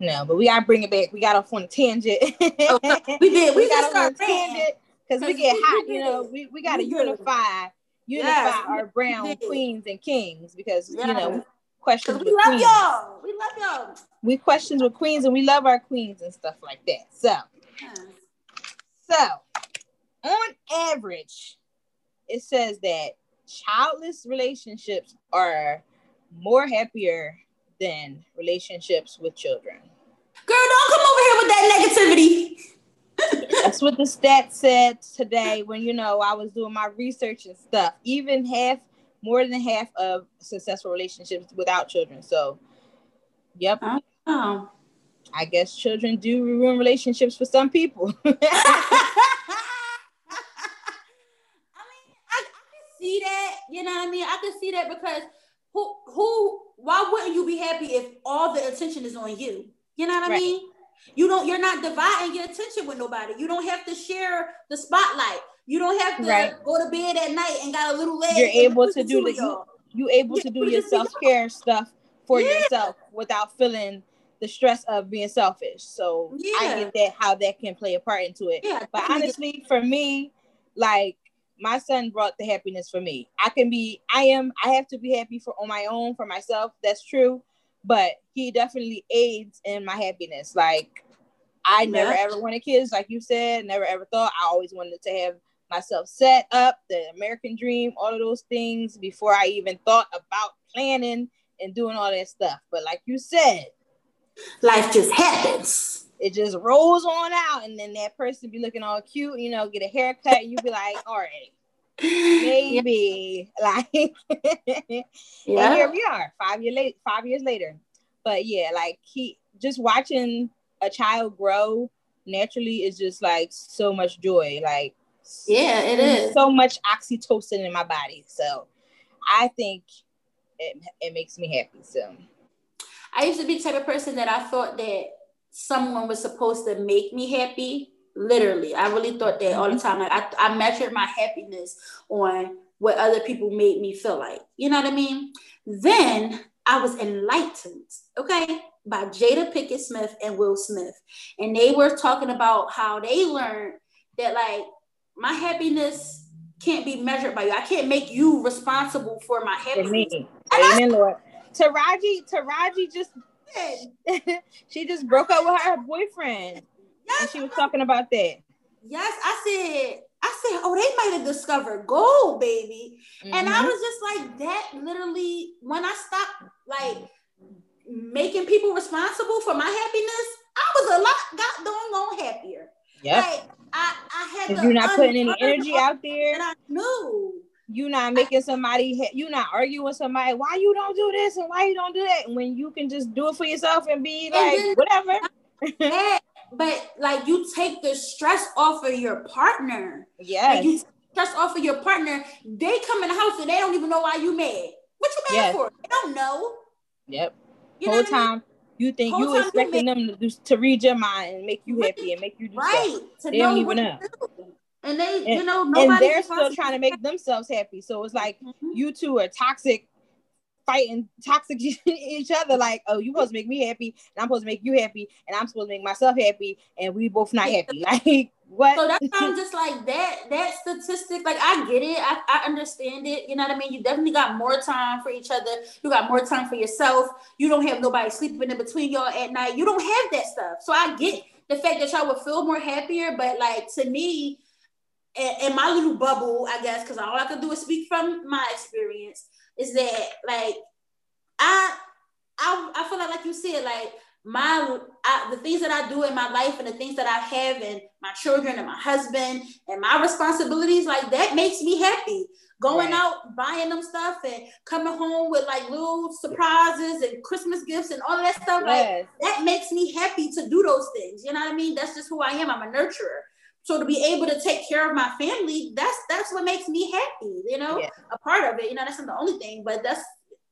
No, but we gotta bring it back. We got off on a tangent. oh, we did. We, we got off on a tangent because we get hot. You know, we, we gotta unify unify yes, our brown queens and kings because you know questions. We love queens. y'all. We love y'all. We questions with queens and we love our queens and stuff like that. So, so on average, it says that childless relationships are more happier than relationships with children. Girl, don't come over here with that negativity. That's what the stats said today when you know I was doing my research and stuff. Even half, more than half of successful relationships without children. So, yep. Oh. I guess children do ruin relationships for some people. I mean, I, I can see that. You know what I mean, I, can see that because who who why wouldn't you be happy if all the attention is on you? You know what I mean? You don't you're not dividing your attention with nobody. You don't have to share the spotlight. You don't have to right. go to bed at night and got a little leg. You're able to do the you, you able yeah, to do your self-care stuff for yeah. yourself without feeling the stress of being selfish. So yeah. I get that how that can play a part into it. But honestly, for me, like my son brought the happiness for me. I can be, I am, I have to be happy for on my own for myself. That's true. But he definitely aids in my happiness. Like I never ever wanted kids, like you said, never ever thought. I always wanted to have myself set up, the American dream, all of those things before I even thought about planning and doing all that stuff. But like you said, life just happens. It just rolls on out, and then that person be looking all cute, you know, get a haircut, and you be like, all right, maybe like yeah. and here we are five years late five years later. But yeah like he just watching a child grow naturally is just like so much joy like yeah it is. so much oxytocin in my body so i think it, it makes me happy so. I used to be the type of person that I thought that someone was supposed to make me happy. Literally, I really thought that all the mm-hmm. time. Like I, I measured my happiness on what other people made me feel like. You know what I mean? Then I was enlightened, okay, by Jada Pinkett Smith and Will Smith. And they were talking about how they learned that like my happiness can't be measured by you. I can't make you responsible for my happiness. Amen, Amen Lord. Taraji, Taraji just she just broke up with her boyfriend. Yes, and she was talking about that. Yes, I said, I said, oh, they might have discovered gold, baby. Mm-hmm. And I mm-hmm. was just like, that literally, when I stopped like making people responsible for my happiness, I was a lot got going on happier. Yeah. Like I, I had you're not putting any energy out there. And I knew you not making somebody you not arguing with somebody why you don't do this and why you don't do that? When you can just do it for yourself and be like and whatever. But like you take the stress off of your partner. Yeah like you stress off of your partner they come in the house and they don't even know why you mad. What you mad yes. for? They don't know. Yep. You whole time I mean? you think Whole you expecting you them to, to read your mind and make you happy and make you do right stuff. they don't even know and they, and, you know, and they're still trying to make themselves happy. So it's like mm-hmm. you two are toxic, fighting toxic each other. Like, oh, you supposed to make me happy, and I'm supposed to make you happy, and I'm supposed to make myself happy, and we both not happy. Like, what? So that sounds just like that. That statistic, like I get it, I, I understand it. You know what I mean? You definitely got more time for each other. You got more time for yourself. You don't have nobody sleeping in between y'all at night. You don't have that stuff. So I get the fact that y'all would feel more happier, but like to me in my little bubble, I guess, because all I can do is speak from my experience, is that like I I I feel like like you said, like my I, the things that I do in my life and the things that I have and my children and my husband and my responsibilities, like that makes me happy. Going right. out, buying them stuff and coming home with like little surprises and Christmas gifts and all that stuff, yes. like that makes me happy to do those things. You know what I mean? That's just who I am. I'm a nurturer. So to be able to take care of my family, that's that's what makes me happy, you know, yeah. a part of it. You know, that's not the only thing, but that's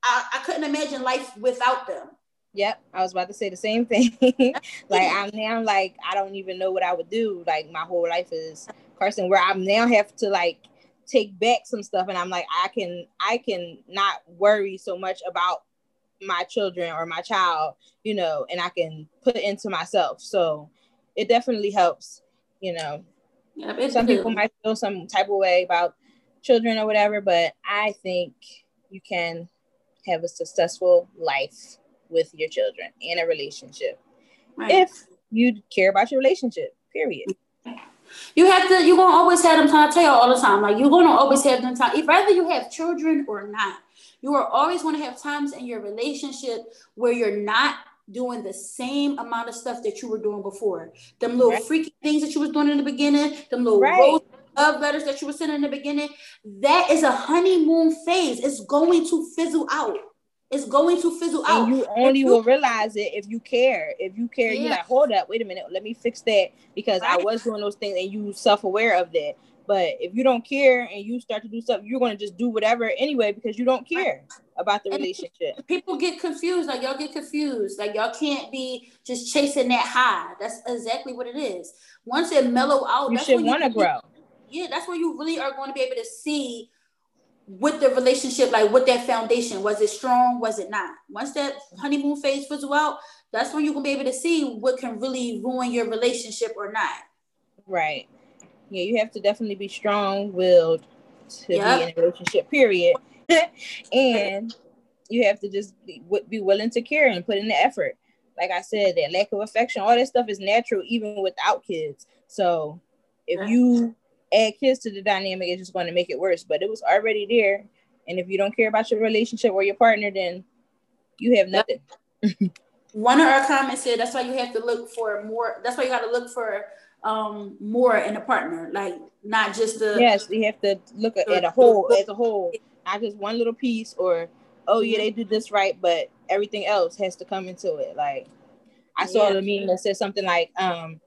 I, I couldn't imagine life without them. Yep, I was about to say the same thing. like I'm now like I don't even know what I would do. Like my whole life is Carson, where I'm now have to like take back some stuff, and I'm like I can I can not worry so much about my children or my child, you know, and I can put into myself. So it definitely helps you know. Yeah, some people might feel some type of way about children or whatever, but I think you can have a successful life with your children in a relationship right. if you care about your relationship. Period. You have to. You're gonna always have them time. I tell you all the time. Like you're gonna always have them time. If whether you have children or not, you are always going to have times in your relationship where you're not doing the same amount of stuff that you were doing before. Them little right. freaky things that you was doing in the beginning, them little right. rose love letters that you were sending in the beginning, that is a honeymoon phase. It's going to fizzle out. It's going to fizzle and out. You only you, will realize it if you care. If you care, yeah. you're like, hold up, wait a minute, let me fix that because right. I was doing those things and you self-aware of that. But if you don't care and you start to do stuff, you're going to just do whatever anyway because you don't care about the relationship. People get confused. Like y'all get confused. Like y'all can't be just chasing that high. That's exactly what it is. Once it mellow out, you should want to grow. Yeah, that's where you really are going to be able to see with the relationship, like with that foundation, was it strong? Was it not? Once that honeymoon phase fizzle out, that's when you can be able to see what can really ruin your relationship or not. Right yeah, you have to definitely be strong willed to yep. be in a relationship, period. and you have to just be, be willing to care and put in the effort. Like I said, that lack of affection, all that stuff is natural even without kids. So if you add kids to the dynamic, it's just going to make it worse. But it was already there. And if you don't care about your relationship or your partner, then you have nothing. One of our comments said that's why you have to look for more. That's why you got to look for um more in a partner, like not just the yes, we have to look at, at a whole as a whole, not just one little piece or oh yeah, they did this right, but everything else has to come into it. Like I saw yeah. the meme that said something like, um,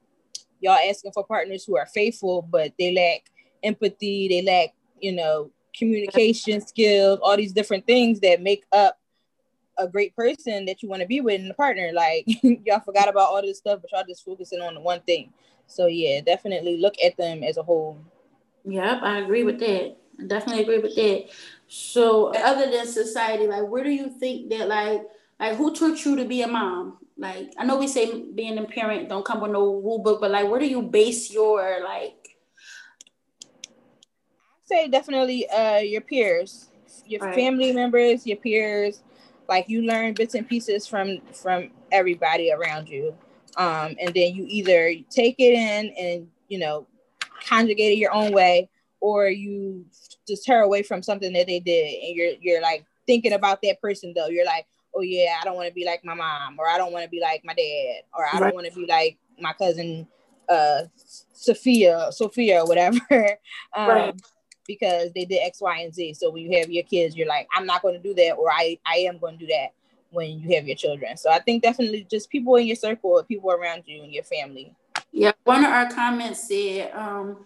y'all asking for partners who are faithful, but they lack empathy, they lack, you know, communication skills, all these different things that make up a great person that you want to be with in a partner. Like y'all forgot about all this stuff, but y'all just focusing on the one thing. So yeah, definitely look at them as a whole. Yep, I agree with that. I definitely agree with that. So other than society, like where do you think that like like who taught you to be a mom? Like I know we say being a parent don't come with no rule book, but like where do you base your like I say definitely uh your peers, your right. family members, your peers. Like you learn bits and pieces from from everybody around you um, and then you either take it in and you know conjugate it your own way or you deter away from something that they did and you're you're like thinking about that person though you're like oh yeah i don't want to be like my mom or i don't want to be like my dad or i don't want to be like my cousin uh sophia sophia or whatever um, right. because they did x y and z so when you have your kids you're like i'm not going to do that or i i am going to do that when you have your children. So I think definitely just people in your circle, people around you and your family. Yeah, one of our comments said, um,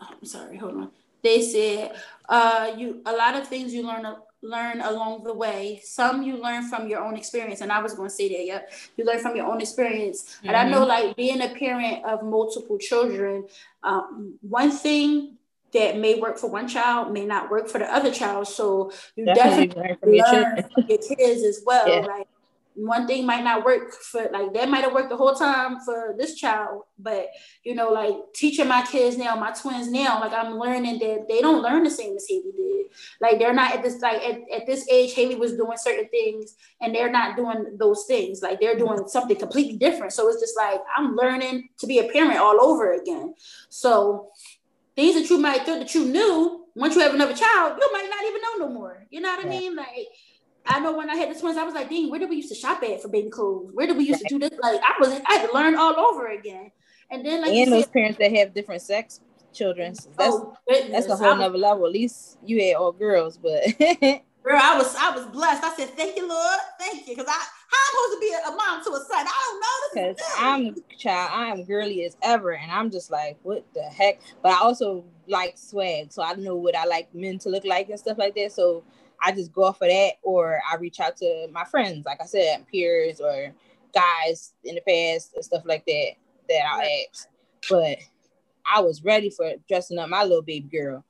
I'm sorry, hold on. They said, uh, you a lot of things you learn learn along the way. Some you learn from your own experience, and I was going to say that. Yeah, you learn from your own experience. Mm-hmm. And I know, mm-hmm. like being a parent of multiple children, um, one thing that may work for one child may not work for the other child. So you definitely, definitely learn from, from your kids as well. Yeah. Like one thing might not work for like that might have worked the whole time for this child, but you know, like teaching my kids now, my twins now, like I'm learning that they don't learn the same as Haley did. Like they're not at this like at, at this age, Haley was doing certain things and they're not doing those things. Like they're doing something completely different. So it's just like I'm learning to be a parent all over again. So things that you might think that you knew once you have another child, you might not even know no more. You know what I mean? Like I know when I had the twins, I was like, dang, where did we used to shop at for baby clothes? Where did we used to do this? Like I was I had to learn all over again. And then like and those said, parents that have different sex children. So that's oh, that's a whole nother level. At least you had all girls, but Girl, I was I was blessed. I said, "Thank you, Lord, thank you," because I how I'm supposed to be a, mom to a son. I don't know. Because I'm child, I am girly as ever, and I'm just like, what the heck? But I also like swag, so I know what I like men to look like and stuff like that. So I just go off of that, or I reach out to my friends, like I said, peers or guys in the past and stuff like that that I ask. But I was ready for dressing up my little baby girl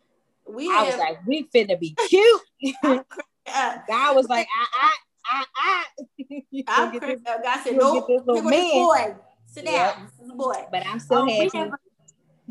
we I have, was like, we finna be cute. God was like, I, I, I, I. I'm God said, no, this little man. Boy. Sit down. Yep. This is a boy. But I'm still um, happy.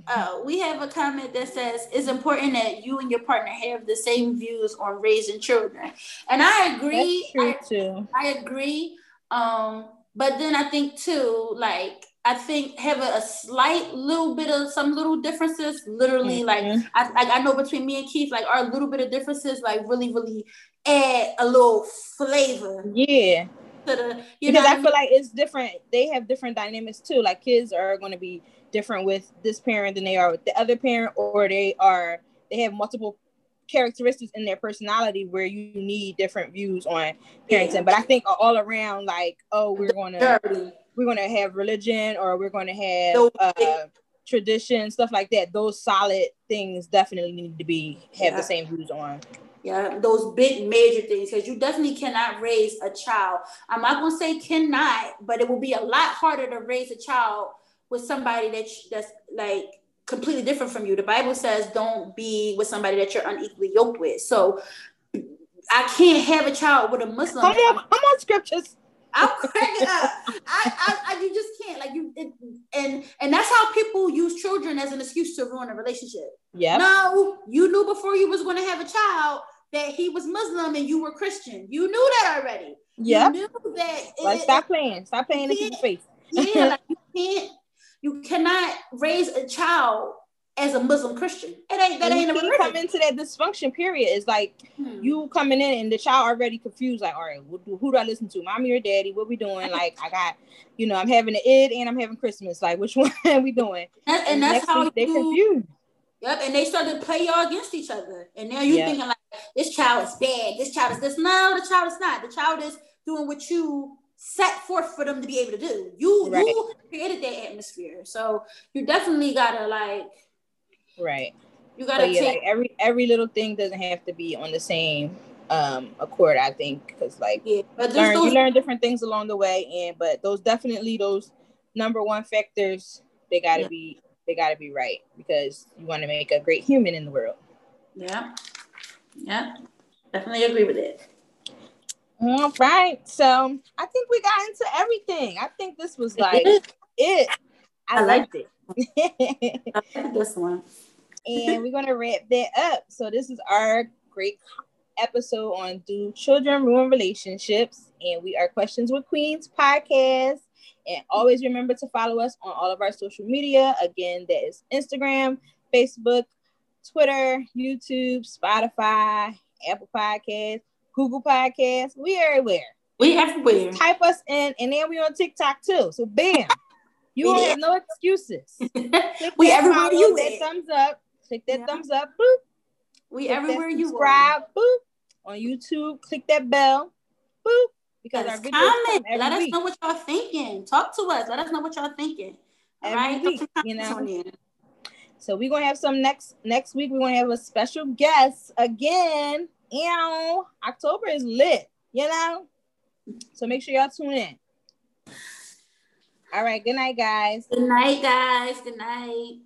We have, a, uh, we have a comment that says it's important that you and your partner have the same views on raising children, and I agree. That's true I, too. I agree. Um, but then I think too, like I think having a slight little bit of some little differences, literally, mm-hmm. like I like I know between me and Keith, like our little bit of differences, like really, really add a little flavor. Yeah. To the, you because know I, feel like it's different. They have different dynamics too. Like kids are going to be different with this parent than they are with the other parent, or they are they have multiple characteristics in their personality where you need different views on parenting. But I think all around, like, oh, we're going to we're going to have religion or we're going to have uh, tradition, stuff like that. Those solid things definitely need to be have Yeah. the same views on. Yeah, those big major things because you definitely cannot raise a child. I'm not gonna say cannot, but it will be a lot harder to raise a child with somebody that that's like completely different from you. The Bible says don't be with somebody that you're unequally yoked with. So I can't have a child with a Muslim. Come on, come on, scriptures. I'm cracking up. I, I, I, you just can't like you, it, and and that's how people use children as an excuse to ruin a relationship. Yep. No, you knew before you was going to have a child that he was Muslim and you were Christian. You knew that already. You knew that. Like it- stop playing. Stop playing in Yeah. people's face. yeah, like you can't. You cannot raise a child as a Muslim Christian. It ain't that And ain't a you come into that dysfunction period. It's like Hmm. you coming in and the child already confused. Like, all right, who do, who do I listen to, mommy or daddy? What we doing? Like, I got, you know, I'm having an Eid and I'm having Christmas. Like, which one are we doing? That- and that's how they confused. Yep, and they started to play y'all against each other. And now you're Yeah. thinking like this child is bad, this child is this. No, the child is not. The child is doing what you set forth for them to be able to do. You Right. you created that atmosphere. So you definitely gotta like Right. you gotta But yeah, take like every every little thing doesn't have to be on the same um accord. I think because like yeah. But learn, you learn different things along the way, and but those definitely those number one factors they got to Yeah. be they got to be right because you want to make a great human in the world. Yeah. Yeah. Definitely agree with it. All right, so I think we got into everything. I think this was like it. I I like liked it. I like this one. and we're gonna wrap that up. So this is our great episode on Do Children Ruin Relationships? And we are Questions with Queens podcast. And always remember to follow us on all of our social media. Again, that is Instagram, Facebook, Twitter, YouTube, Spotify, Apple Podcasts, Google Podcasts. We everywhere. We everywhere. Type us in, and then we on TikTok too. So bam, you don't have no excuses. We everywhere follow, you that thumbs up. Click that Yeah. thumbs up. Boop. We Click everywhere you are. subscribe. Boop. On YouTube, click that bell. Boop. Because Yes, our comment. come every Let us week. know what y'all thinking. Talk to us. Let us know what y'all thinking. All Every right. Week, you know. So we're gonna have some next next week. We're gonna have a special guest again. Know, October is lit, you know. So make sure y'all tune in. All right, good night, guys. Good night, guys. Good night.